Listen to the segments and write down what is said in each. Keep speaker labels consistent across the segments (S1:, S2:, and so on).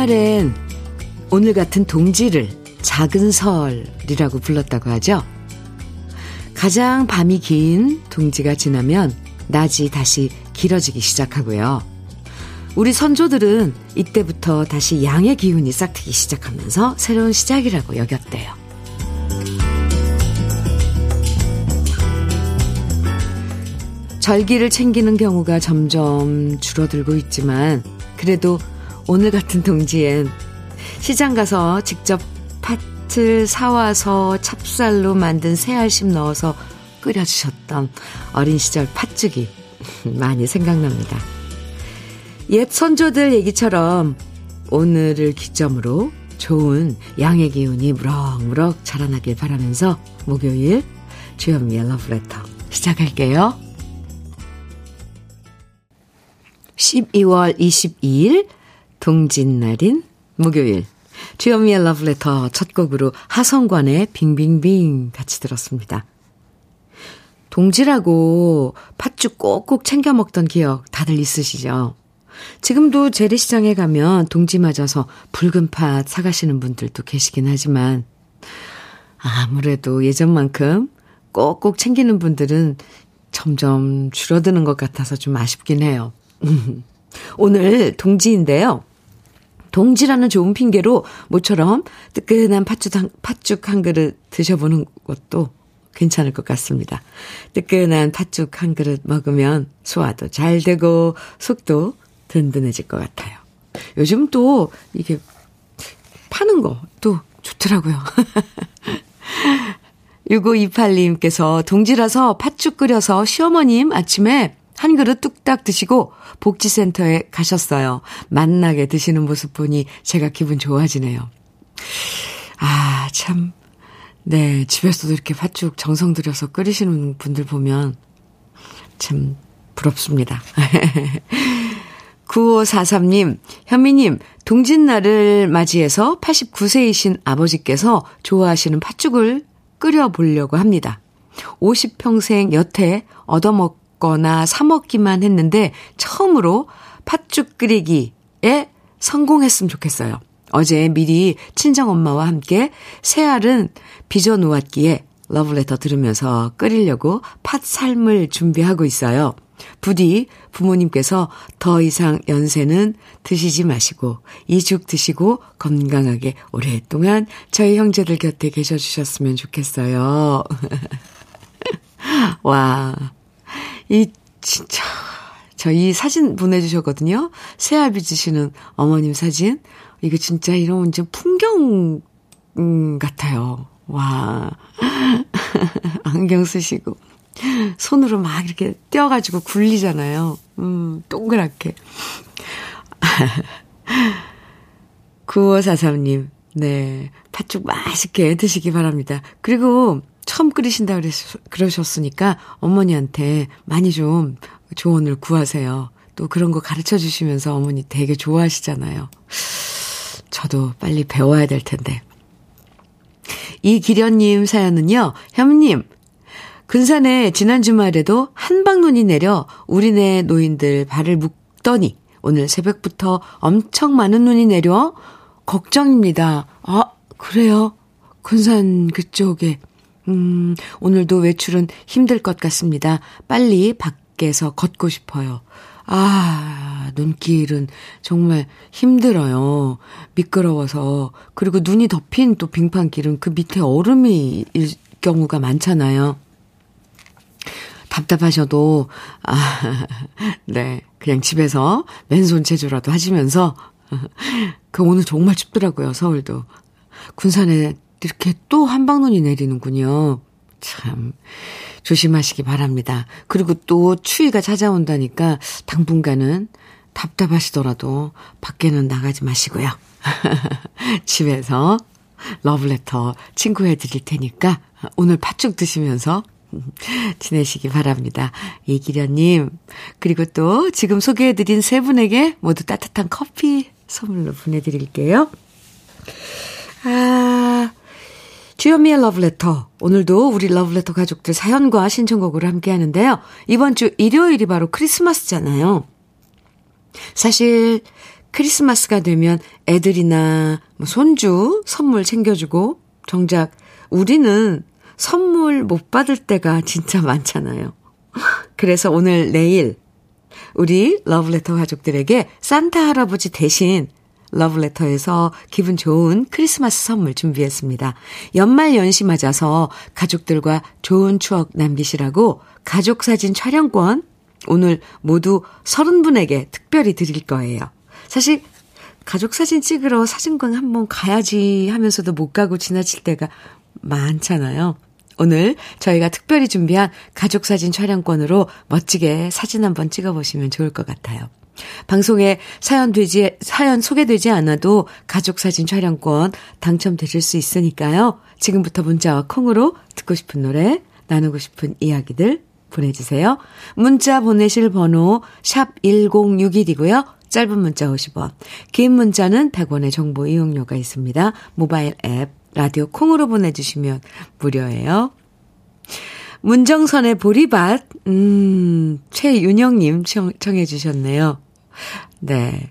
S1: 옛날엔 오늘 같은 동지를 작은 설이라고 불렀다고 하죠. 가장 밤이 긴 동지가 지나면 낮이 다시 길어지기 시작하고요. 우리 선조들은 이때부터 다시 양의 기운이 싹트기 시작하면서 새로운 시작이라고 여겼대요. 절기를 챙기는 경우가 점점 줄어들고 있지만 그래도 오늘 같은 동지엔 시장 가서 직접 팥을 사와서 찹쌀로 만든 새알심 넣어서 끓여주셨던 어린 시절 팥죽이 많이 생각납니다. 옛 선조들 얘기처럼 오늘을 기점으로 좋은 양의 기운이 무럭무럭 자라나길 바라면서 목요일 주현미의 러브레터 시작할게요. 12월 22일 동짓날인 목요일 주현미의 러브레터 첫 곡으로 하성관의 빙빙빙 같이 들었습니다. 동지라고 팥죽 꼭꼭 챙겨 먹던 기억 다들 있으시죠? 지금도 재래시장에 가면 동지 맞아서 붉은 팥 사가시는 분들도 계시긴 하지만 아무래도 예전만큼 꼭꼭 챙기는 분들은 점점 줄어드는 것 같아서 좀 아쉽긴 해요. 오늘 동지인데요. 동지라는 좋은 핑계로 모처럼 뜨끈한 팥죽 한, 팥죽 한 그릇 드셔보는 것도 괜찮을 것 같습니다. 뜨끈한 팥죽 한 그릇 먹으면 소화도 잘 되고 속도 든든해질 것 같아요. 요즘 또 이게 파는 거 또 좋더라고요. 6528님께서 동지라서 팥죽 끓여서 시어머님 아침에 한 그릇 뚝딱 드시고 복지센터에 가셨어요. 만나게 드시는 모습 보니 제가 기분 좋아지네요. 아, 참. 네, 집에서도 이렇게 팥죽 정성 들여서 끓이시는 분들 보면 참 부럽습니다. 9543님, 현미님, 동짓날을 맞이해서 89세이신 아버지께서 좋아하시는 팥죽을 끓여보려고 합니다. 50평생 여태 얻어먹 먹거나 사 먹기만 했는데 처음으로 팥죽 끓이기에 성공했으면 좋겠어요. 어제 미리 친정엄마와 함께 새알은 빚어 놓았기에 러브레터 들으면서 끓이려고 팥 삶을 준비하고 있어요. 부디 부모님께서 더 이상 연세는 드시지 마시고 이 죽 드시고 건강하게 오랫동안 저희 형제들 곁에 계셔 주셨으면 좋겠어요. 와. 이, 진짜, 저 이 사진 보내주셨거든요. 새알비 주시는 어머님 사진. 이거 진짜 이런 완전 풍경, 음, 같아요. 와. 안경 쓰시고. 손으로 막 이렇게 떼어가지고 굴리잖아요. 음, 동그랗게. 9543님, 네. 팥죽 맛있게 드시기 바랍니다. 그리고 처음 끓이신다 그러셨으니까 어머니한테 많이 좀 조언을 구하세요. 또 그런 거 가르쳐 주시면서 어머니 되게 좋아하시잖아요. 저도 빨리 배워야 될 텐데. 이기련님 사연은요, 현님, 근산에 지난 주말에도 한방눈이 내려 우리네 노인들 발을 묶더니 오늘 새벽부터 엄청 많은 눈이 내려 걱정입니다. 아, 그래요? 근산 그쪽에 음, 오늘도 외출은 힘들 것 같습니다. 빨리 밖에서 걷고 싶어요. 아, 눈길은 정말 힘들어요. 미끄러워서. 그리고 눈이 덮인 또 빙판길은 그 밑에 얼음이 일 경우가 많잖아요. 답답하셔도, 아, 네. 그냥 집에서 맨손 체조라도 하시면서, 그 오늘 정말 춥더라고요, 서울도. 군산에 이렇게 또 한방눈이 내리는군요. 참, 조심하시기 바랍니다. 그리고 또 추위가 찾아온다니까 당분간은 답답하시더라도 밖에는 나가지 마시고요. 집에서 러브레터 친구해 드릴 테니까 오늘 팥죽 드시면서 지내시기 바랍니다. 이기련님, 그리고 또 지금 소개해 드린 세 분에게 모두 따뜻한 커피 선물로 보내드릴게요. 아, 주현미의 러브레터. 오늘도 우리 러브레터 가족들 사연과 신청곡으로 함께 하는데요. 이번 주 일요일이 바로 크리스마스잖아요. 사실 크리스마스가 되면 애들이나 뭐 손주 선물 챙겨주고 정작 우리는 선물 못 받을 때가 진짜 많잖아요. 그래서 오늘 내일 우리 러브레터 가족들에게 산타 할아버지 대신 러브레터에서 기분 좋은 크리스마스 선물 준비했습니다. 연말 연시 맞아서 가족들과 좋은 추억 남기시라고 가족사진 촬영권 오늘 모두 30분에게 특별히 드릴 거예요. 사실 가족사진 찍으러 사진관 한번 가야지 하면서도 못 가고 지나칠 때가 많잖아요. 오늘 저희가 특별히 준비한 가족사진 촬영권으로 멋지게 사진 한번 찍어보시면 좋을 것 같아요. 방송에 사연 되지, 사연 소개되지 않아도 가족사진 촬영권 당첨되실 수 있으니까요. 지금부터 문자와 콩으로 듣고 싶은 노래, 나누고 싶은 이야기들 보내주세요. 문자 보내실 번호 샵 1061이고요. 짧은 문자 50원, 긴 문자는 100원의 정보 이용료가 있습니다. 모바일 앱, 라디오 콩으로 보내주시면 무료예요. 문정선의 보리밭, 음, 최윤영님 청, 청해 주셨네요. 네.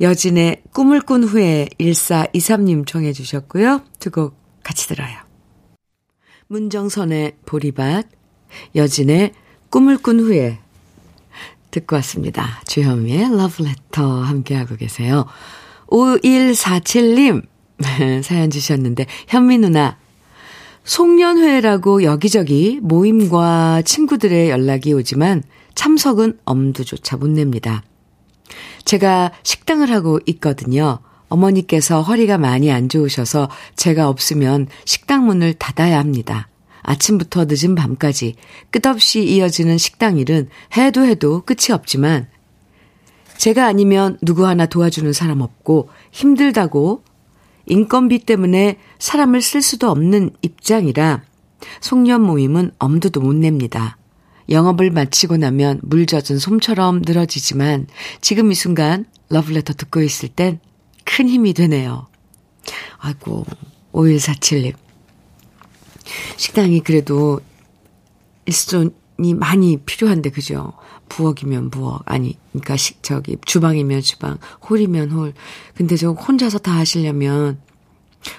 S1: 여진의 꿈을 꾼 후에 1423님 청해 주셨고요. 두 곡 같이 들어요. 문정선의 보리밭, 여진의 꿈을 꾼 후에 듣고 왔습니다. 주현미의 러브레터 함께하고 계세요. 5147님 사연 주셨는데 현미 누나 송년회라고 여기저기 모임과 친구들의 연락이 오지만 참석은 엄두조차 못 냅니다. 제가 식당을 하고 있거든요. 어머니께서 허리가 많이 안 좋으셔서 제가 없으면 식당 문을 닫아야 합니다. 아침부터 늦은 밤까지 끝없이 이어지는 식당 일은 해도 해도 끝이 없지만 제가 아니면 누구 하나 도와주는 사람 없고 힘들다고 인건비 때문에 사람을 쓸 수도 없는 입장이라 송년 모임은 엄두도 못 냅니다. 영업을 마치고 나면 물 젖은 솜처럼 늘어지지만 지금 이 순간 러브레터 듣고 있을 땐 큰 힘이 되네요. 아이고, 5147님. 식당이 그래도 일손이 많이 필요한데, 그죠? 부엌이면 부엌, 아니, 그러니까 식, 저기, 주방이면 주방, 홀이면 홀. 근데 저 혼자서 다 하시려면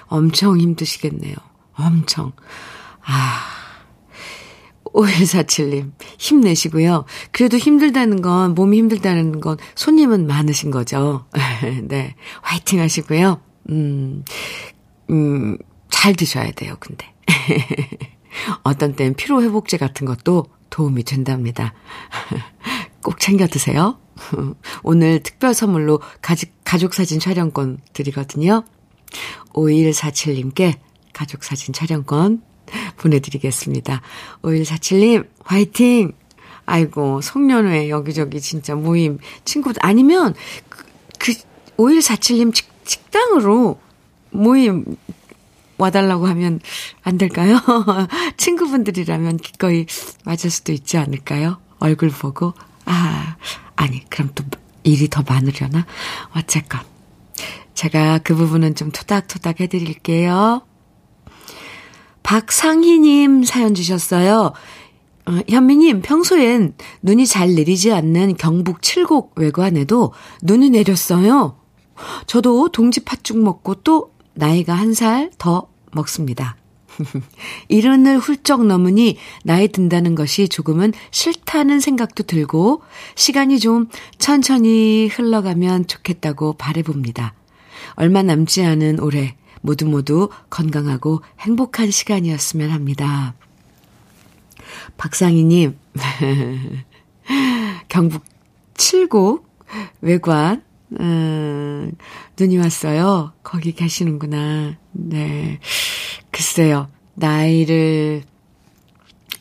S1: 엄청 힘드시겠네요. 엄청. 아. 5147님, 힘내시고요. 그래도 힘들다는 건, 몸이 힘들다는 건 손님은 많으신 거죠. 네. 화이팅 하시고요. 음, 음, 잘 드셔야 돼요, 근데. 어떤 땐 피로회복제 같은 것도 도움이 된답니다. 꼭 챙겨 드세요. 오늘 특별 선물로 가족, 가족 사진 촬영권 드리거든요. 5147님께 가족 사진 촬영권 보내드리겠습니다. 5147님, 화이팅! 아이고, 송년회 여기저기 진짜 모임, 친구들, 아니면 그, 그 5147님 식, 식당으로 모임 와달라고 하면 안 될까요? 친구분들이라면 기꺼이 맞을 수도 있지 않을까요? 얼굴 보고. 아, 아니, 그럼 또 일이 더 많으려나? 어쨌건. 제가 그 부분은 좀 토닥토닥 해드릴게요. 박상희님 사연 주셨어요. 어, 현미님, 평소엔 눈이 잘 내리지 않는 경북 칠곡 외관에도 눈이 내렸어요. 저도 동지 팥죽 먹고 또 나이가 한 살 더 먹습니다. 이른을 훌쩍 넘으니 나이 든다는 것이 조금은 싫다는 생각도 들고 시간이 좀 천천히 흘러가면 좋겠다고 바래봅니다. 얼마 남지 않은 올해 모두 모두 건강하고 행복한 시간이었으면 합니다. 박상희님, 경북 칠곡 외관, 음, 눈이 왔어요. 거기 계시는구나. 네. 글쎄요, 나이를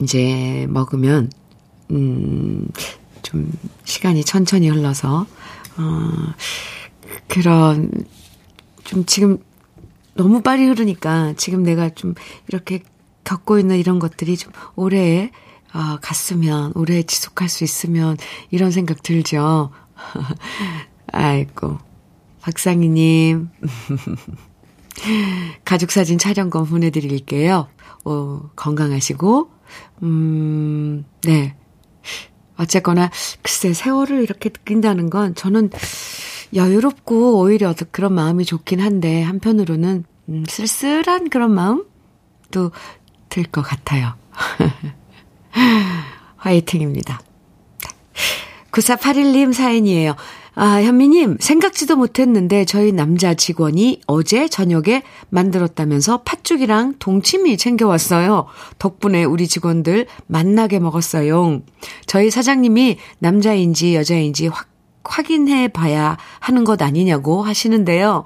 S1: 이제 먹으면, 음, 좀 시간이 천천히 흘러서, 어, 그런, 좀 지금 너무 빨리 흐르니까 지금 내가 좀 이렇게 겪고 있는 이런 것들이 좀 오래 어, 갔으면, 오래 지속할 수 있으면 이런 생각 들죠. 아이고. 박상희님. 가족사진 촬영권 보내드릴게요. 어, 건강하시고, 음, 네. 어쨌거나, 글쎄, 세월을 이렇게 느낀다는 건 저는 여유롭고 오히려 그런 마음이 좋긴 한데 한편으로는 음, 쓸쓸한 그런 마음도 들 것 같아요. 화이팅입니다. 9481님 사연이에요. 아, 현미님, 생각지도 못했는데 저희 남자 직원이 어제 저녁에 만들었다면서 팥죽이랑 동치미 챙겨왔어요. 덕분에 우리 직원들 만나게 먹었어요. 저희 사장님이 남자인지 여자인지 확, 확인해 봐야 하는 것 아니냐고 하시는데요.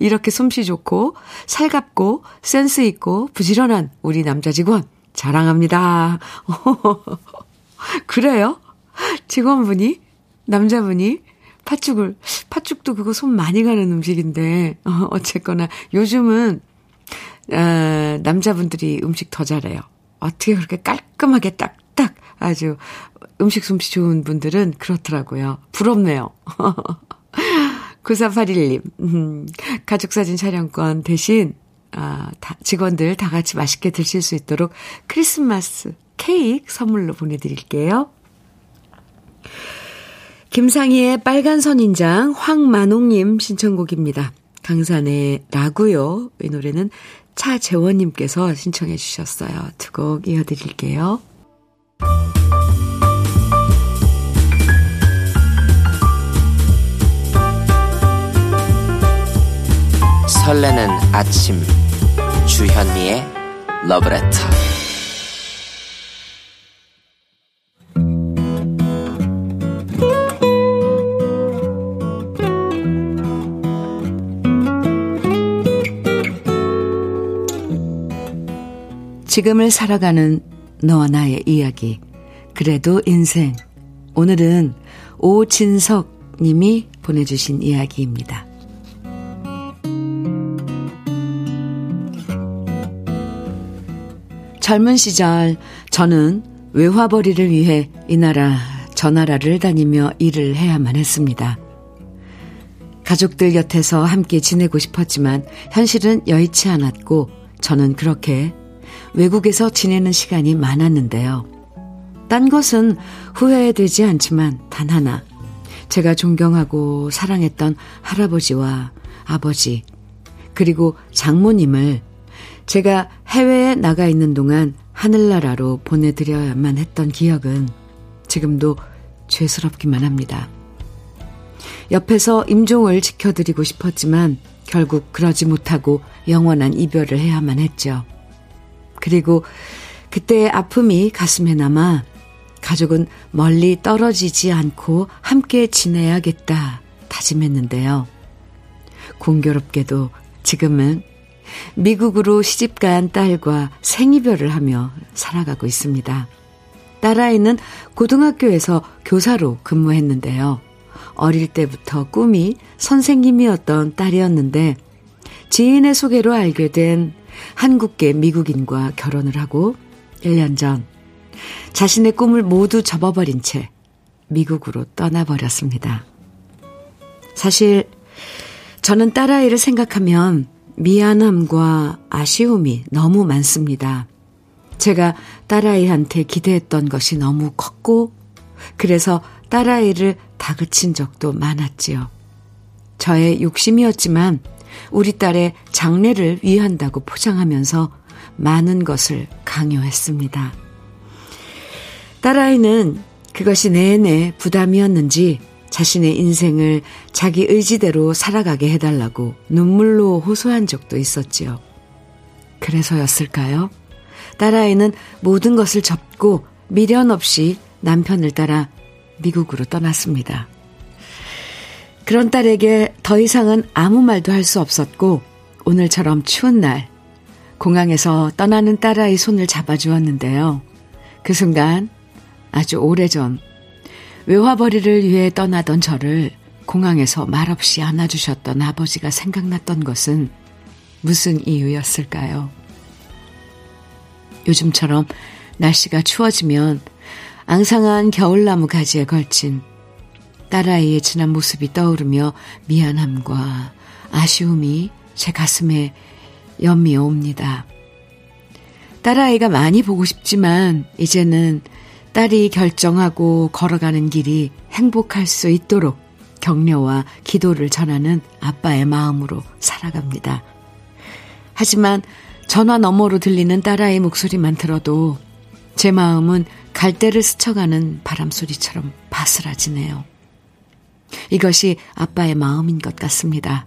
S1: 이렇게 솜씨 좋고, 살갑고, 센스 있고, 부지런한 우리 남자 직원, 자랑합니다. 그래요? 직원분이? 남자분이? 팥죽을, 팥죽도 그거 손 많이 가는 음식인데, 어, 어쨌거나 요즘은, 어, 남자분들이 음식 더 잘해요. 어떻게 그렇게 깔끔하게 딱딱 아주 음식 솜씨 좋은 분들은 그렇더라고요. 부럽네요. 9481님, 음, 가족사진 촬영권 대신, 아, 다, 직원들 다 같이 맛있게 드실 수 있도록 크리스마스 케이크 선물로 보내드릴게요. 김상희의 빨간 선인장 황만옥님 신청곡입니다. 강산의 라구요. 이 노래는 차재원님께서 신청해 주셨어요. 두 곡 이어드릴게요.
S2: 설레는 아침 주현미의 러브레터
S1: 지금을 살아가는 너와 나의 이야기. 그래도 인생. 오늘은 오진석 님이 보내주신 이야기입니다. 젊은 시절 저는 외화벌이를 위해 이 나라 저 나라를 다니며 일을 해야만 했습니다. 가족들 곁에서 함께 지내고 싶었지만 현실은 여의치 않았고 저는 그렇게 외국에서 지내는 시간이 많았는데요. 딴 것은 후회되지 않지만 단 하나. 제가 존경하고 사랑했던 할아버지와 아버지, 그리고 장모님을 제가 해외에 나가 있는 동안 하늘나라로 보내드려야만 했던 기억은 지금도 죄스럽기만 합니다. 옆에서 임종을 지켜드리고 싶었지만 결국 그러지 못하고 영원한 이별을 해야만 했죠. 그리고 그때의 아픔이 가슴에 남아 가족은 멀리 떨어지지 않고 함께 지내야겠다 다짐했는데요. 공교롭게도 지금은 미국으로 시집간 딸과 생이별을 하며 살아가고 있습니다. 딸아이는 고등학교에서 교사로 근무했는데요. 어릴 때부터 꿈이 선생님이었던 딸이었는데 지인의 소개로 알게 된 한국계 미국인과 결혼을 하고 1년 전 자신의 꿈을 모두 접어버린 채 미국으로 떠나버렸습니다. 사실 저는 딸아이를 생각하면 미안함과 아쉬움이 너무 많습니다. 제가 딸아이한테 기대했던 것이 너무 컸고, 그래서 딸아이를 다그친 적도 많았지요. 저의 욕심이었지만, 우리 딸의 장래를 위한다고 포장하면서 많은 것을 강요했습니다. 딸아이는 그것이 내내 부담이었는지 자신의 인생을 자기 의지대로 살아가게 해달라고 눈물로 호소한 적도 있었지요. 그래서였을까요? 딸아이는 모든 것을 접고 미련 없이 남편을 따라 미국으로 떠났습니다. 그런 딸에게 더 이상은 아무 말도 할 수 없었고 오늘처럼 추운 날 공항에서 떠나는 딸아이 손을 잡아주었는데요. 그 순간 아주 오래전 외화벌이를 위해 떠나던 저를 공항에서 말없이 안아주셨던 아버지가 생각났던 것은 무슨 이유였을까요? 요즘처럼 날씨가 추워지면 앙상한 겨울나무 가지에 걸친 딸아이의 지난 모습이 떠오르며 미안함과 아쉬움이 제 가슴에 연미어 옵니다. 딸아이가 많이 보고 싶지만 이제는 딸이 결정하고 걸어가는 길이 행복할 수 있도록 격려와 기도를 전하는 아빠의 마음으로 살아갑니다. 하지만 전화 너머로 들리는 딸아이 목소리만 들어도 제 마음은 갈대를 스쳐가는 바람소리처럼 바스라지네요. 이것이 아빠의 마음인 것 같습니다.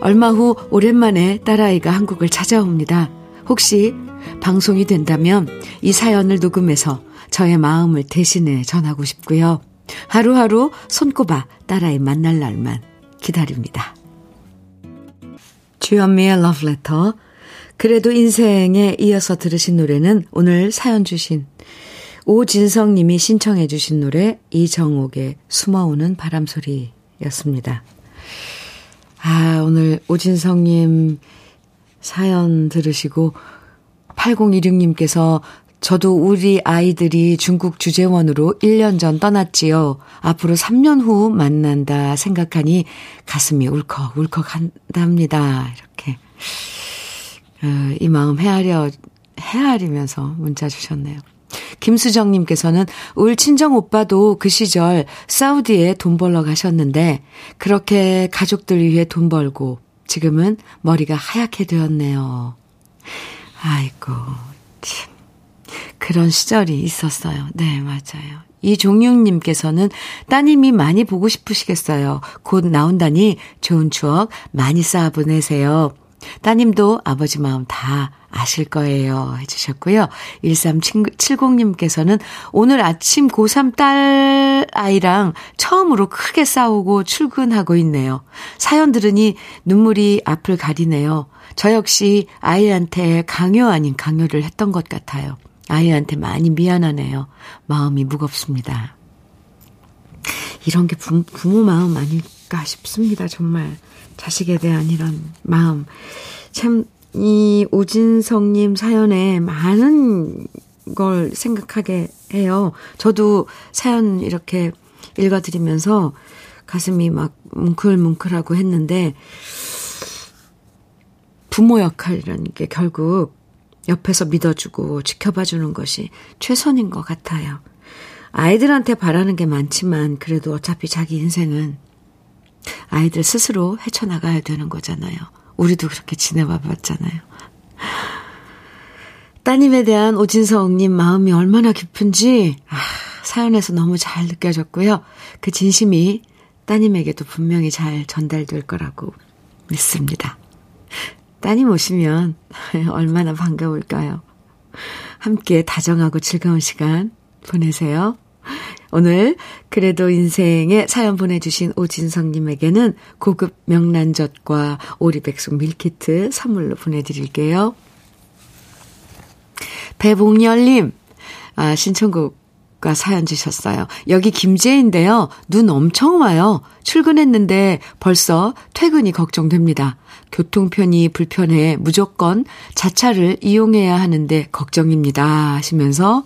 S1: 얼마 후 오랜만에 딸아이가 한국을 찾아옵니다. 혹시 방송이 된다면 이 사연을 녹음해서 저의 마음을 대신해 전하고 싶고요. 하루하루 손꼽아 딸아이 만날 날만 기다립니다. 주현미의 러브레터. 그래도 인생에 이어서 들으신 노래는 오늘 사연 주신 오진성 님이 신청해 주신 노래 이정옥의 숨어오는 바람소리였습니다. 아, 오늘 오진성 님 사연 들으시고 8016님께서 저도 우리 아이들이 중국 주재원으로 1년 전 떠났지요. 앞으로 3년 후 만난다 생각하니 가슴이 울컥 울컥 한답니다. 이렇게. 어, 이 마음 헤아려, 헤아리면서 문자 주셨네요. 김수정님께서는 울 친정 오빠도 그 시절 사우디에 돈 벌러 가셨는데 그렇게 가족들 위해 돈 벌고 지금은 머리가 하얗게 되었네요. 아이고, 참. 그런 시절이 있었어요. 네, 맞아요. 이종육님께서는 따님이 많이 보고 싶으시겠어요. 곧 나온다니 좋은 추억 많이 쌓아 보내세요. 따님도 아버지 마음 다 아실 거예요. 해주셨고요. 1370님께서는 오늘 아침 고3 딸 아이랑 처음으로 크게 싸우고 출근하고 있네요. 사연 들으니 눈물이 앞을 가리네요. 저 역시 아이한테 강요 아닌 강요를 했던 것 같아요. 아이한테 많이 미안하네요. 마음이 무겁습니다. 이런 게 부, 부모 마음 아닐까 싶습니다. 정말. 자식에 대한 이런 마음. 참, 이 오진성님 사연에 많은 걸 생각하게 해요. 저도 사연 이렇게 읽어드리면서 가슴이 막 뭉클뭉클하고 했는데, 부모 역할이라는 게 결국 옆에서 믿어주고 지켜봐주는 것이 최선인 것 같아요. 아이들한테 바라는 게 많지만 그래도 어차피 자기 인생은 아이들 스스로 헤쳐나가야 되는 거잖아요. 우리도 그렇게 지내봐 봤잖아요. 따님에 대한 오진성님 마음이 얼마나 깊은지 아, 사연에서 너무 잘 느껴졌고요. 그 진심이 따님에게도 분명히 잘 전달될 거라고 믿습니다. 따님 오시면 얼마나 반가울까요? 함께 다정하고 즐거운 시간 보내세요. 오늘 그래도 인생에 사연 보내주신 오진성님에게는 고급 명란젓과 오리백숙 밀키트 선물로 보내드릴게요. 배봉열님, 아, 신청곡과 사연 주셨어요. 여기 김제인데요. 눈 엄청 와요. 출근했는데 벌써 퇴근이 걱정됩니다. 교통편이 불편해 무조건 자차를 이용해야 하는데 걱정입니다. 하시면서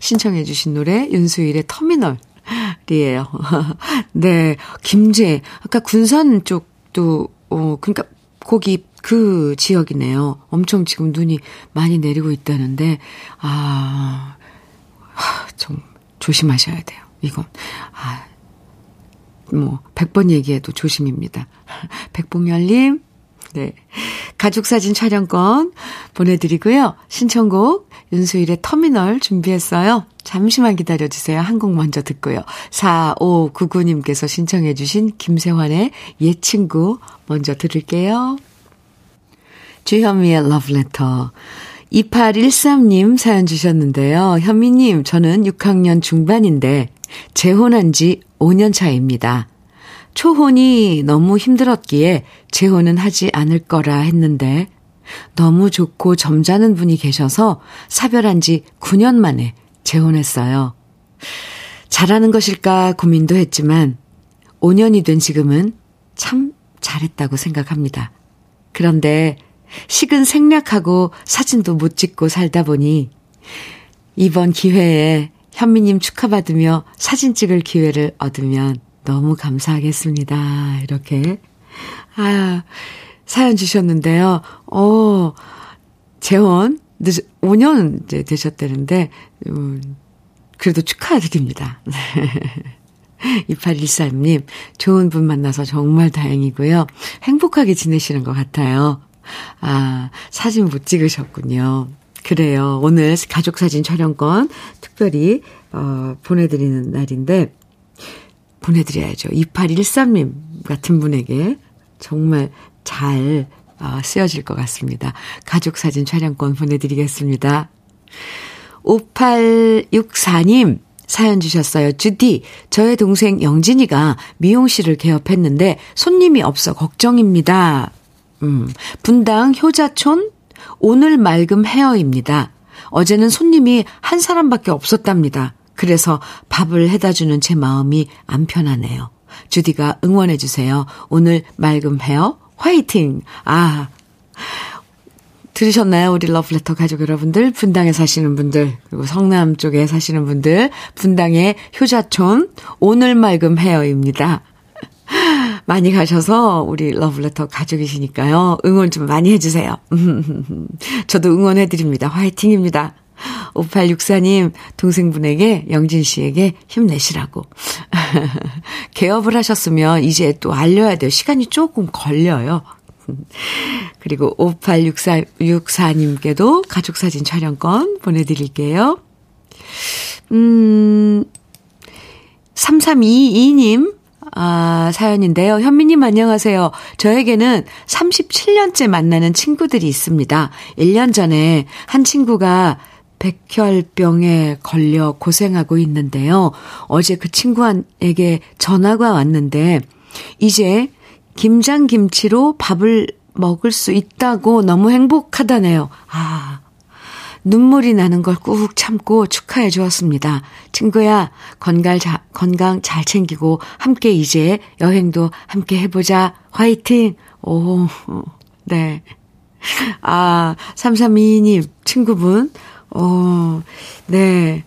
S1: 신청해 주신 노래 윤수일의 터미널이에요. 네. 김제. 아까 군산 쪽도 어 그러니까 거기 그 지역이네요. 엄청 지금 눈이 많이 내리고 있다는데 아, 좀 조심하셔야 돼요. 이건 아, 뭐 100번 얘기해도 조심입니다. 백봉열님 네. 가족사진 촬영권 보내드리고요. 신청곡 윤수일의 터미널 준비했어요. 잠시만 기다려주세요. 한 곡 먼저 듣고요. 4599님께서 신청해주신 김세환의 옛 친구 먼저 들을게요. 주현미의 러브레터. 2813님 사연 주셨는데요. 현미님, 저는 6학년 중반인데 재혼한 지 5년 차입니다. 초혼이 너무 힘들었기에 재혼은 하지 않을 거라 했는데 너무 좋고 점잖은 분이 계셔서 사별한 지 9년 만에 재혼했어요. 잘하는 것일까 고민도 했지만 5년이 된 지금은 참 잘했다고 생각합니다. 그런데 식은 생략하고 사진도 못 찍고 살다 보니 이번 기회에 현미님 축하받으며 사진 찍을 기회를 얻으면 너무 감사하겠습니다. 이렇게. 아, 사연 주셨는데요. 어, 늦, 5년 이제 되셨다는데, 음, 그래도 축하드립니다. 2813님, 좋은 분 만나서 정말 다행이고요. 행복하게 지내시는 것 같아요. 아, 사진 못 찍으셨군요. 그래요. 오늘 가족사진 촬영권 특별히, 어, 보내드리는 날인데, 보내드려야죠. 2813님 같은 분에게 정말 잘 어, 쓰여질 것 같습니다. 가족 사진 촬영권 보내드리겠습니다. 5864님, 사연 주셨어요. 주디, 저의 동생 영진이가 미용실을 개업했는데 손님이 없어 걱정입니다. 음, 분당 효자촌 오늘 맑음 헤어입니다. 어제는 손님이 한 사람밖에 없었답니다. 그래서 밥을 해다 주는 제 마음이 안 편하네요. 주디가 응원해 주세요. 오늘 맑음 헤어 화이팅! 아, 들으셨나요? 우리 러브레터 가족 여러분들, 분당에 사시는 분들, 그리고 성남 쪽에 사시는 분들, 분당의 효자촌, 오늘 맑음 헤어입니다. 많이 가셔서 우리 러브레터 가족이시니까요. 응원 좀 많이 해주세요. 저도 응원해드립니다. 화이팅입니다. 5864님, 동생분에게, 영진 씨에게 힘내시라고. 개업을 하셨으면 이제 또 알려야 돼요. 시간이 조금 걸려요. 그리고 5864님께도 가족사진 촬영권 보내드릴게요. 음, 3322님, 아, 사연인데요. 현미님 안녕하세요. 저에게는 37년째 만나는 친구들이 있습니다. 1년 전에 한 친구가 백혈병에 걸려 고생하고 있는데요. 어제 그 친구에게 전화가 왔는데, 이제 김장김치로 밥을 먹을 수 있다고 너무 행복하다네요. 아, 눈물이 나는 걸 꾹 참고 축하해 주었습니다. 친구야, 건강, 자, 건강 잘 챙기고 함께 이제 여행도 함께 해보자. 화이팅! 오, 네. 아, 3322님, 친구분, 어, 네.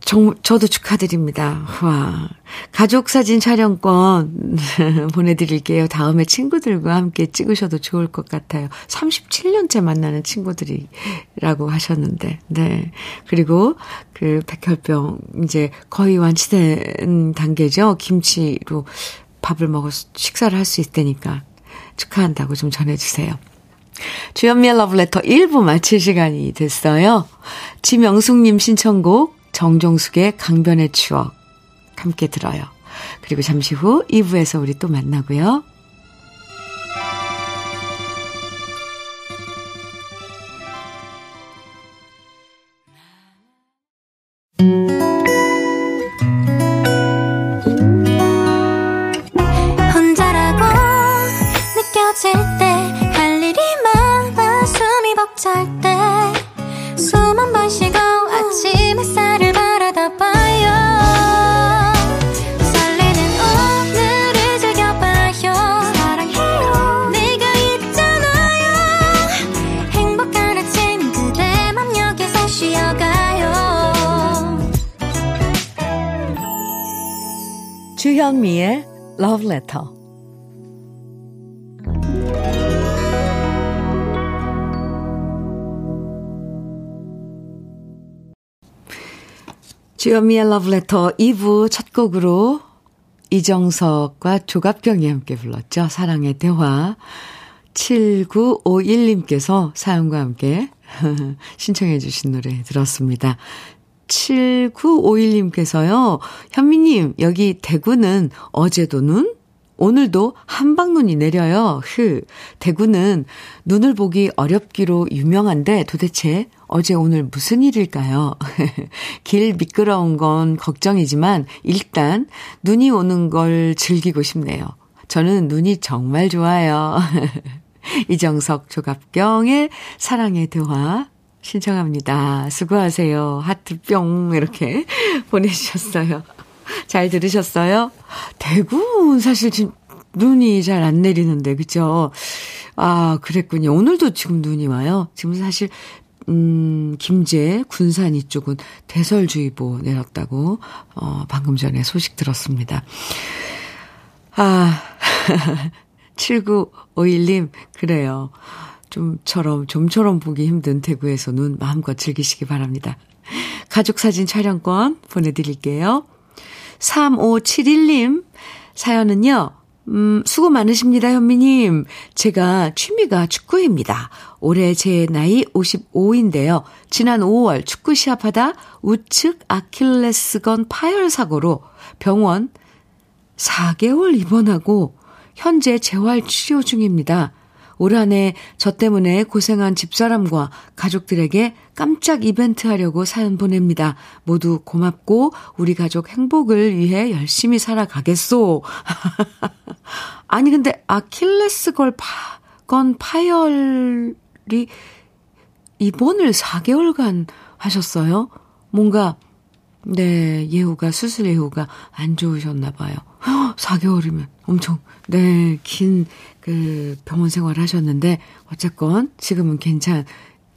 S1: 정, 저도 축하드립니다. 와. 가족 사진 촬영권 보내드릴게요. 다음에 친구들과 함께 찍으셔도 좋을 것 같아요. 37년째 만나는 친구들이라고 하셨는데, 네. 그리고 그 백혈병 이제 거의 완치된 단계죠. 김치로 밥을 먹어 식사를 할 수 있다니까 축하한다고 좀 전해주세요. 주연미의 러브레터 1부 마칠 시간이 됐어요. 지명숙님 신청곡 정종숙의 강변의 추억 함께 들어요. 그리고 잠시 후 2부에서 우리 또 만나고요. Love Letter. 주현미의 Love Letter 2부 첫 곡으로 이정석과 조갑경이 함께 불렀죠. 사랑의 대화. 7951님께서 사연과 함께 신청해 주신 노래 들었습니다. 7951님께서요, 현미님, 여기 대구는 어제도 눈? 오늘도 한방눈이 내려요. 흐. 대구는 눈을 보기 어렵기로 유명한데 도대체 어제 오늘 무슨 일일까요? 길 미끄러운 건 걱정이지만 일단 눈이 오는 걸 즐기고 싶네요. 저는 눈이 정말 좋아요. 이정석 조갑경의 사랑의 대화 신청합니다. 수고하세요. 하트 뿅 이렇게 보내주셨어요. 잘 들으셨어요? 대구 사실 지금 눈이 잘 안 내리는데 그죠? 아 그랬군요. 오늘도 지금 눈이 와요. 지금 사실 음, 김제, 군산 이쪽은 대설주의보 내렸다고, 어, 방금 전에 소식 들었습니다. 아, 7951님, 그래요. 좀처럼, 좀처럼 보기 힘든 대구에서 눈 마음껏 즐기시기 바랍니다. 가족 사진 촬영권 보내드릴게요. 3571님 사연은요. 음, 수고 많으십니다, 현미님. 제가 취미가 축구입니다. 올해 제 나이 55인데요. 지난 5월 축구 시합하다 우측 아킬레스건 파열 사고로 병원 4개월 입원하고 현재 재활 치료 중입니다. 올 한 해 저 때문에 고생한 집사람과 가족들에게 깜짝 이벤트 하려고 사연 보냅니다. 모두 고맙고 우리 가족 행복을 위해 열심히 살아가겠소. 아니 근데 아킬레스 걸 파, 건 파열이 입원을 4개월간 하셨어요? 뭔가 네, 예후가, 수술 예후가 안 좋으셨나 봐요. 4개월이면 엄청, 네, 긴, 그, 병원 생활 하셨는데, 어쨌건, 지금은 괜찮,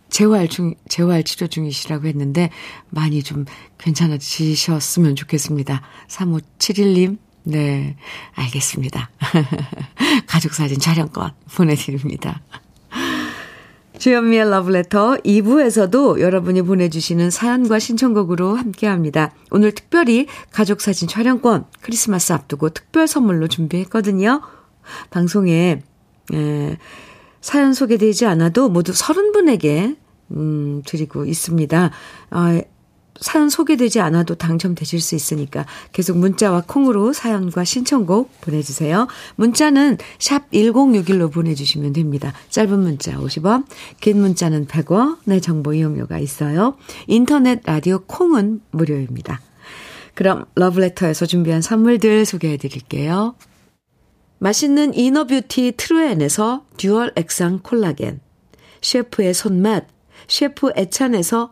S1: 재활 중, 재활 치료 중이시라고 했는데, 많이 좀 괜찮아지셨으면 좋겠습니다. 3571님, 네, 알겠습니다. 가족사진 촬영권 보내드립니다. 주현미의 러브레터 2부에서도 여러분이 보내주시는 사연과 신청곡으로 함께합니다. 오늘 특별히 가족사진 촬영권 크리스마스 앞두고 특별 선물로 준비했거든요. 방송에 에, 사연 소개되지 않아도 모두 30분에게 음, 드리고 있습니다. 어, 사연 소개되지 않아도 당첨되실 수 있으니까 계속 문자와 콩으로 사연과 신청곡 보내주세요. 문자는 샵 1061로 보내주시면 됩니다. 짧은 문자 50원, 긴 문자는 100원, 내 정보 이용료가 있어요. 인터넷 라디오 콩은 무료입니다. 그럼 러브레터에서 준비한 선물들 소개해 드릴게요. 맛있는 inner beauty 트루엔에서 dual 액상 콜라겐, 셰프의 손맛, 셰프 애찬에서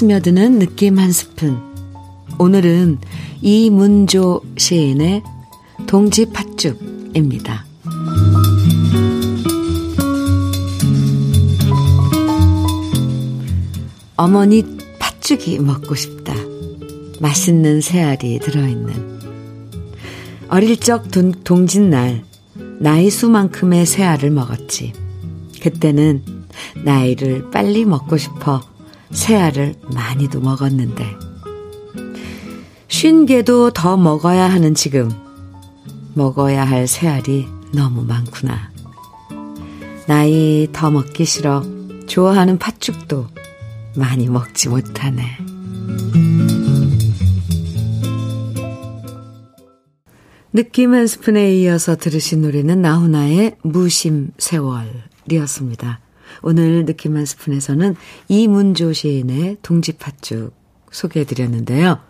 S1: 스며드는 느낌 한 스푼. 오늘은 이문조 시인의 동지 팥죽입니다. 어머니 팥죽이 먹고 싶다. 맛있는 새알이 들어있는. 어릴 적 동, 동짓날, 나이 수만큼의 새알을 먹었지. 그때는 나이를 빨리 먹고 싶어 새알을 많이도 먹었는데. 쉰 개도 더 먹어야 하는 지금, 먹어야 할 새알이 너무 많구나. 나이 더 먹기 싫어 좋아하는 팥죽도 많이 먹지 못하네. 느낌 한 스푼에 이어서 들으신 노래는 나훈아의 무심 세월이었습니다. 오늘 느낌 한 스푼에서는 이문조 시인의 동지팥죽 소개해드렸는데요.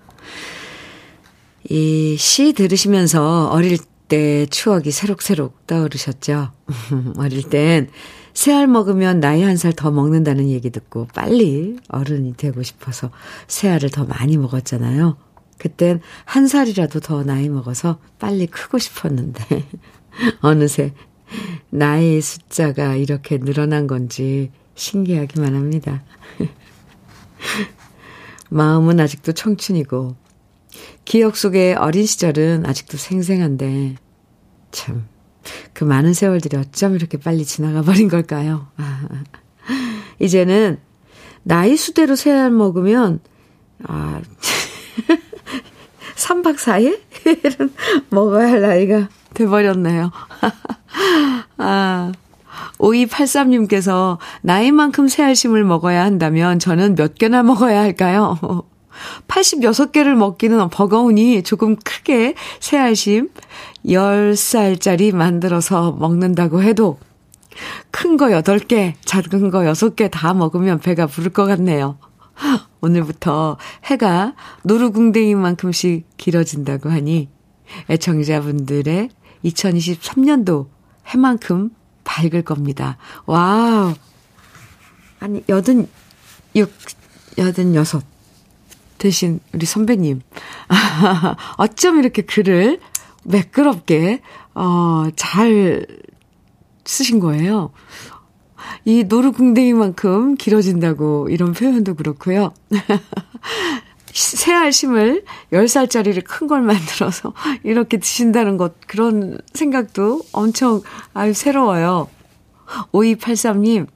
S1: 이 시 들으시면서 어릴 때 추억이 새록새록 떠오르셨죠? 어릴 땐 새 알 먹으면 나이 한 살 더 먹는다는 얘기 듣고 빨리 어른이 되고 싶어서 새 알을 더 많이 먹었잖아요. 그땐 한 살이라도 더 나이 먹어서 빨리 크고 싶었는데, 어느새 나이의 숫자가 이렇게 늘어난 건지 신기하기만 합니다. 마음은 아직도 청춘이고, 기억 속의 어린 시절은 아직도 생생한데, 참, 그 많은 세월들이 어쩜 이렇게 빨리 지나가 버린 걸까요? 이제는 나이 수대로 새알 먹으면, 아, 3박 4일은 먹어야 할 나이가 돼버렸네요. 아, 5283님께서 나이만큼 새알심을 먹어야 한다면 저는 몇 개나 먹어야 할까요? 86개를 먹기는 버거우니 조금 크게 새알심 10살짜리 만들어서 먹는다고 해도 큰 거 8개, 작은 거 6개 다 먹으면 배가 부를 것 같네요. 오늘부터 해가 노루궁뎅이만큼씩 길어진다고 하니 애청자분들의 2023년도 해만큼 밝을 겁니다. wow. 아니, 여든, 육, 여든 여섯 되신 우리 선배님. 어쩜 이렇게 글을 매끄럽게, 어, 잘 쓰신 거예요. 이 노루궁뎅이만큼 길어진다고 이런 표현도 그렇고요. 새알 심을 10살짜리를 큰 걸 만들어서 이렇게 드신다는 것, 그런 생각도 엄청, 아유, 새로워요. 5283님,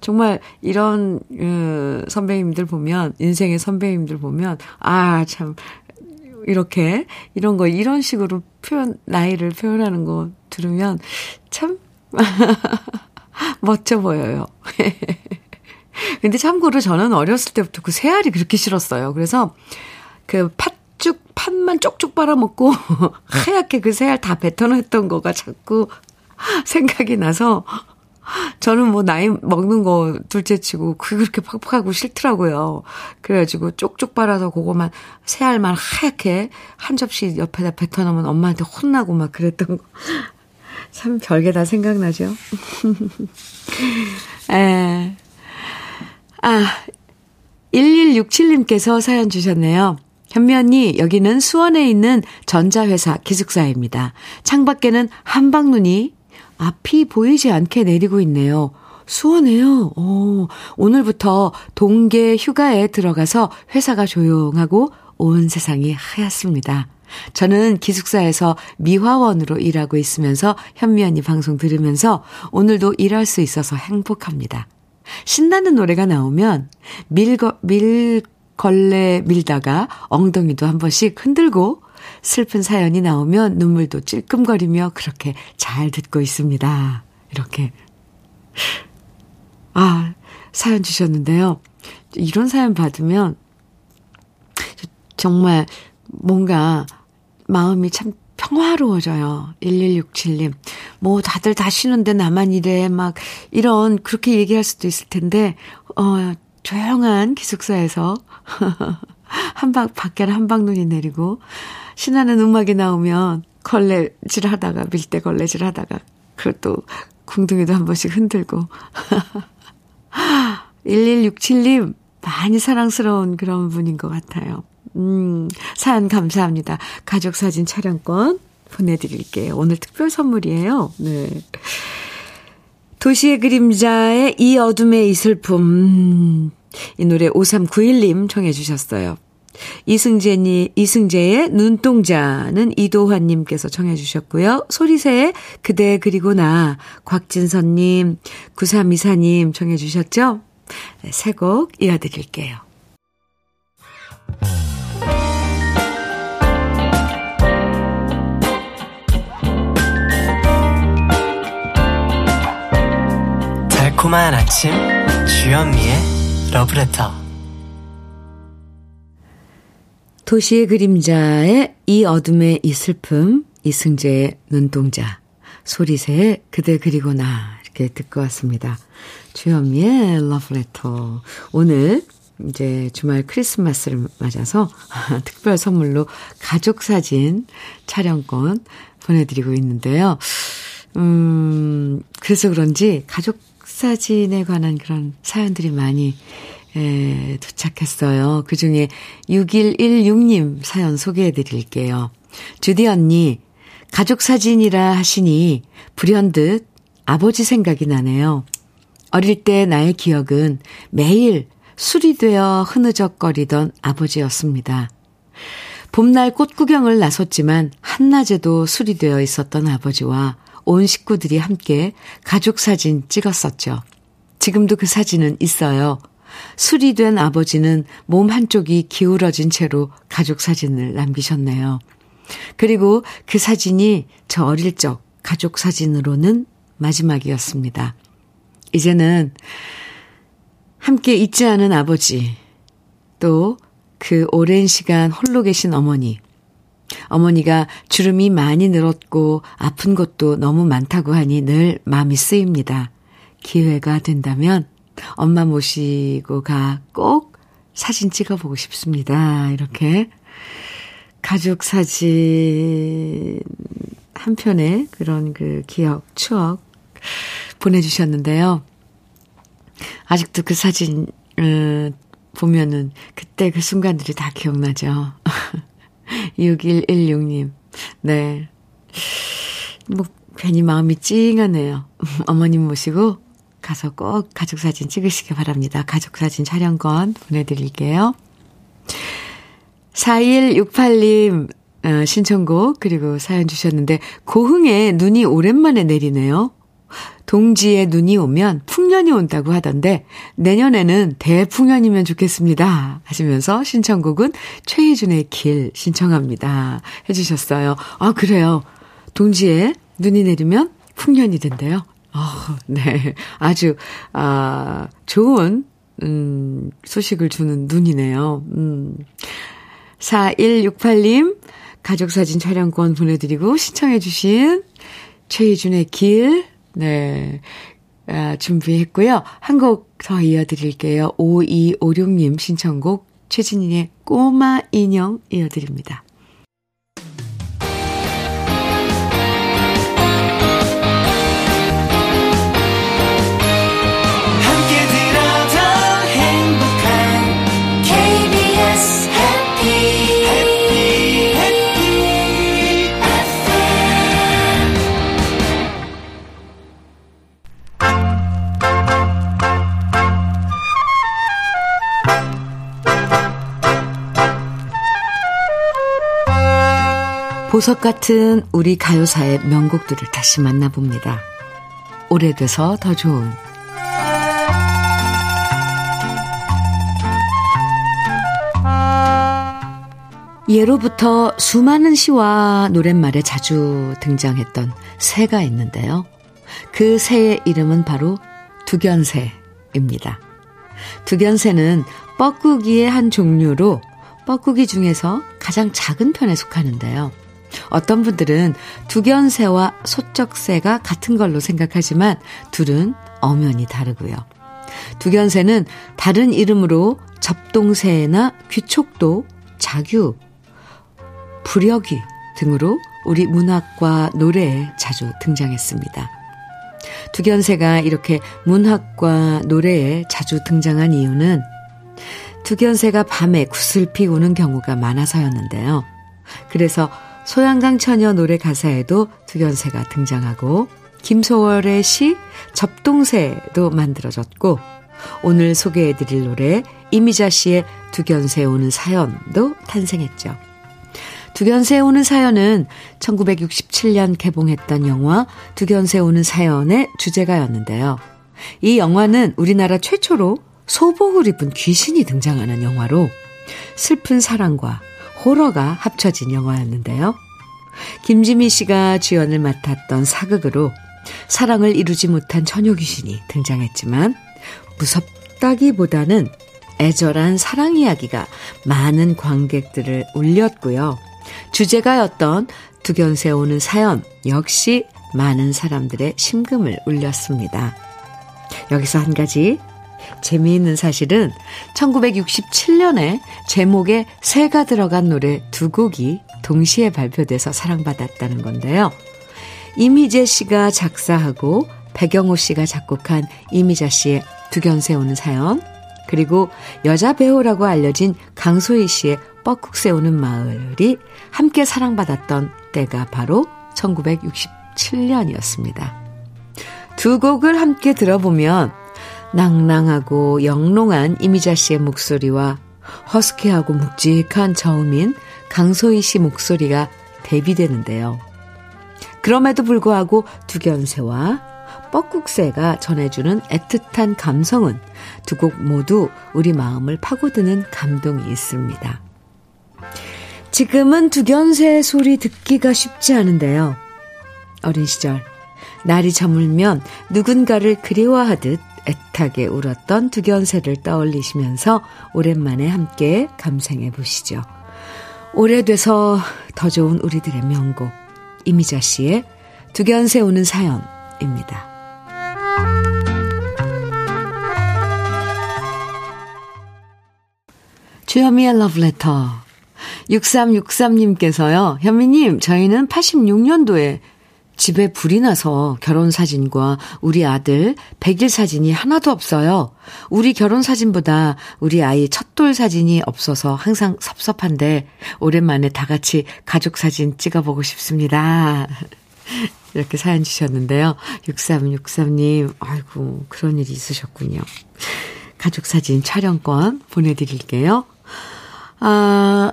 S1: 정말 이런, 그, 선배님들 보면, 인생의 선배님들 보면, 아, 참, 이렇게, 이런 거, 이런 식으로 표현, 나이를 표현하는 거 들으면, 참, 멋져 보여요. 근데 참고로 저는 어렸을 때부터 그 새알이 그렇게 싫었어요. 그래서 그 팥죽, 팥만 쪽쪽 빨아먹고 하얗게 그 새알 다 뱉어냈던 거가 자꾸 생각이 나서 저는 뭐 나이 먹는 거 둘째 치고 그렇게 팍팍하고 싫더라고요. 그래가지고 쪽쪽 빨아서 그거만 새알만 하얗게 한 접시 옆에다 뱉어놓으면 엄마한테 혼나고 막 그랬던 거. 참 별게 다 생각나죠. 에. 아, 1167님께서 사연 주셨네요. 현미 언니, 여기는 수원에 있는 전자회사 기숙사입니다. 창밖에는 한방눈이 앞이 보이지 않게 내리고 있네요. 수원에요. 오, 오늘부터 동계 휴가에 들어가서 회사가 조용하고 온 세상이 하얗습니다. 저는 기숙사에서 미화원으로 일하고 있으면서 현미 언니 방송 들으면서 오늘도 일할 수 있어서 행복합니다. 신나는 노래가 나오면 밀거, 밀걸레 밀다가 엉덩이도 한 번씩 흔들고 슬픈 사연이 나오면 눈물도 찔끔거리며 그렇게 잘 듣고 있습니다. 이렇게. 아, 사연 주셨는데요. 이런 사연 받으면 정말 뭔가 마음이 참 평화로워져요. 1167님. 뭐 다들 다 쉬는데 나만 이래. 막 이런 그렇게 얘기할 수도 있을 텐데 어 조용한 기숙사에서 한방 밖에는 한방눈이 내리고 신나는 음악이 나오면 걸레질 하다가 밀대 걸레질 하다가 그것도 궁둥이도 한 번씩 흔들고 1167님 많이 사랑스러운 그런 분인 것 같아요. 음, 사연 감사합니다. 가족 사진 촬영권 보내드릴게요. 오늘 특별 선물이에요. 네. 도시의 그림자의 이 어둠의 이 슬픔. 음, 이 노래 5391님 청해 주셨어요. 이승재니, 이승재의 눈동자는 이도환님께서 청해 주셨고요. 소리새의 그대 그리고 나, 곽진선님, 9324님 청해 주셨죠? 네, 새곡 이어드릴게요.
S2: 달콤한 아침 주현미의 러브레터
S1: 도시의 그림자의 이 어둠의 이 슬픔 이승재의 눈동자, 소리새의 그대 그리고 나 이렇게 듣고 왔습니다. 주현미의 러브레터. 오늘 이제 주말 크리스마스를 맞아서 특별 선물로 가족 사진 촬영권 보내드리고 있는데요. 음, 그래서 그런지 가족 사진에 관한 그런 사연들이 많이 에, 도착했어요. 그 중에 6116님 사연 소개해 드릴게요. 주디 언니, 가족 사진이라 하시니 불현듯 아버지 생각이 나네요. 어릴 때 나의 기억은 매일 술이 되어 흐느적거리던 아버지였습니다. 봄날 꽃 구경을 나섰지만 한낮에도 술이 되어 있었던 아버지와 온 식구들이 함께 가족 사진 찍었었죠. 지금도 그 사진은 있어요. 술이 된 아버지는 몸 한쪽이 기울어진 채로 가족 사진을 남기셨네요. 그리고 그 사진이 저 어릴 적 가족 사진으로는 마지막이었습니다. 이제는 함께 있지 않은 아버지, 또 그 오랜 시간 홀로 계신 어머니, 어머니가 주름이 많이 늘었고 아픈 것도 너무 많다고 하니 늘 마음이 쓰입니다. 기회가 된다면 엄마 모시고 가 꼭 사진 찍어보고 싶습니다. 이렇게 가족 사진 한 편의 그런 그 기억, 추억 보내주셨는데요. 아직도 그 사진, 을 보면은 그때 그 순간들이 다 기억나죠. 6116님. 네. 뭐, 괜히 마음이 찡하네요. 어머님 모시고 가서 꼭 가족 사진 찍으시기 바랍니다. 가족 사진 촬영권 보내드릴게요. 4168님, 어, 신청곡, 그리고 사연 주셨는데, 고흥에 눈이 오랜만에 내리네요. 동지에 눈이 오면 풍년이 온다고 하던데 내년에는 대풍년이면 좋겠습니다. 하시면서 신청곡은 최희준의 길 신청합니다. 해주셨어요. 아, 그래요. 동지에 눈이 내리면 풍년이 된대요. 아, 네. 아주, 아, 좋은, 음, 소식을 주는 눈이네요. 음. 4168님, 가족사진 촬영권 보내드리고 신청해주신 최희준의 길, 네. 아, 준비했고요. 한 곡 더 이어드릴게요. 5256님 신청곡 최진희의 꼬마 인형 이어드립니다. 보석 같은 우리 가요사의 명곡들을 다시 만나봅니다. 오래돼서 더 좋은 예로부터 수많은 시와 노랫말에 자주 등장했던 새가 있는데요. 그 새의 이름은 바로 두견새입니다. 두견새는 뻐꾸기의 한 종류로 뻐꾸기 중에서 가장 작은 편에 속하는데요. 어떤 분들은 두견새와 소쩍새가 같은 걸로 생각하지만 둘은 엄연히 다르고요. 두견새는 다른 이름으로 접동새나 귀촉도, 자규, 부력이 등으로 우리 문학과 노래에 자주 등장했습니다. 두견새가 이렇게 문학과 노래에 자주 등장한 이유는 두견새가 밤에 구슬피 우는 경우가 많아서였는데요. 그래서 소양강 처녀 노래 가사에도 두견새가 등장하고 김소월의 시 접동새도 만들어졌고 오늘 소개해드릴 노래 이미자 씨의 두견새 오는 사연도 탄생했죠. 두견새 오는 사연은 1967년 개봉했던 영화 두견새 오는 사연의 주제가였는데요. 이 영화는 우리나라 최초로 소복을 입은 귀신이 등장하는 영화로 슬픈 사랑과 호러가 합쳐진 영화였는데요. 김지미 씨가 주연을 맡았던 사극으로 사랑을 이루지 못한 처녀 귀신이 등장했지만 무섭다기보다는 애절한 사랑 이야기가 많은 관객들을 울렸고요. 주제가였던 두견새 오는 사연 역시 많은 사람들의 심금을 울렸습니다. 여기서 한 가지 재미있는 사실은 1967년에 제목에 새가 들어간 노래 두 곡이 동시에 발표돼서 사랑받았다는 건데요. 이미재 씨가 작사하고 배경호 씨가 작곡한 이미자 씨의 두견새 오는 사연, 그리고 여자 배우라고 알려진 강소희 씨의 뻐국 새우는 마을이 함께 사랑받았던 때가 바로 1967년이었습니다. 두 곡을 함께 들어보면 낭낭하고 영롱한 이미자 씨의 목소리와 허스키하고 묵직한 저음인 강소희 씨 목소리가 대비되는데요. 그럼에도 불구하고 두견새와 뻐국새가 전해주는 애틋한 감성은 두 곡 모두 우리 마음을 파고드는 감동이 있습니다. 지금은 두견새 소리 듣기가 쉽지 않은데요. 어린 시절, 날이 저물면 누군가를 그리워하듯 애타게 울었던 두견새를 떠올리시면서 오랜만에 함께 감상해 보시죠. 오래돼서 더 좋은 우리들의 명곡, 이미자 씨의 두견새 오는 사연입니다. 주현미의 러브레터. 6363님께서요, 현미님, 저희는 86년도에 집에 불이 나서 결혼 사진과 우리 아들 100일 사진이 하나도 없어요. 우리 결혼 사진보다 우리 아이 첫돌 사진이 없어서 항상 섭섭한데, 오랜만에 다 같이 가족 사진 찍어보고 싶습니다. 이렇게 사연 주셨는데요. 6363님, 아이고, 그런 일이 있으셨군요. 가족 사진 촬영권 보내드릴게요. 아,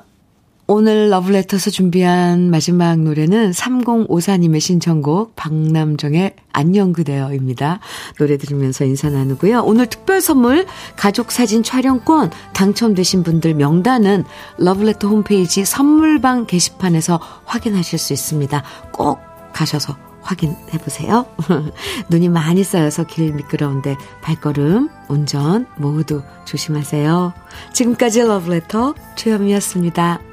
S1: 오늘 러브레터에서 준비한 마지막 노래는 3054님의 신청곡 박남정의 안녕 그대여입니다. 노래 들으면서 인사 나누고요. 오늘 특별 선물 가족 사진 촬영권 당첨되신 분들 명단은 러브레터 홈페이지 선물방 게시판에서 확인하실 수 있습니다. 꼭 가셔서 확인해 보세요. 눈이 많이 쌓여서 길 미끄러운데 발걸음, 운전 모두 조심하세요. 지금까지 러브레터 최현미였습니다.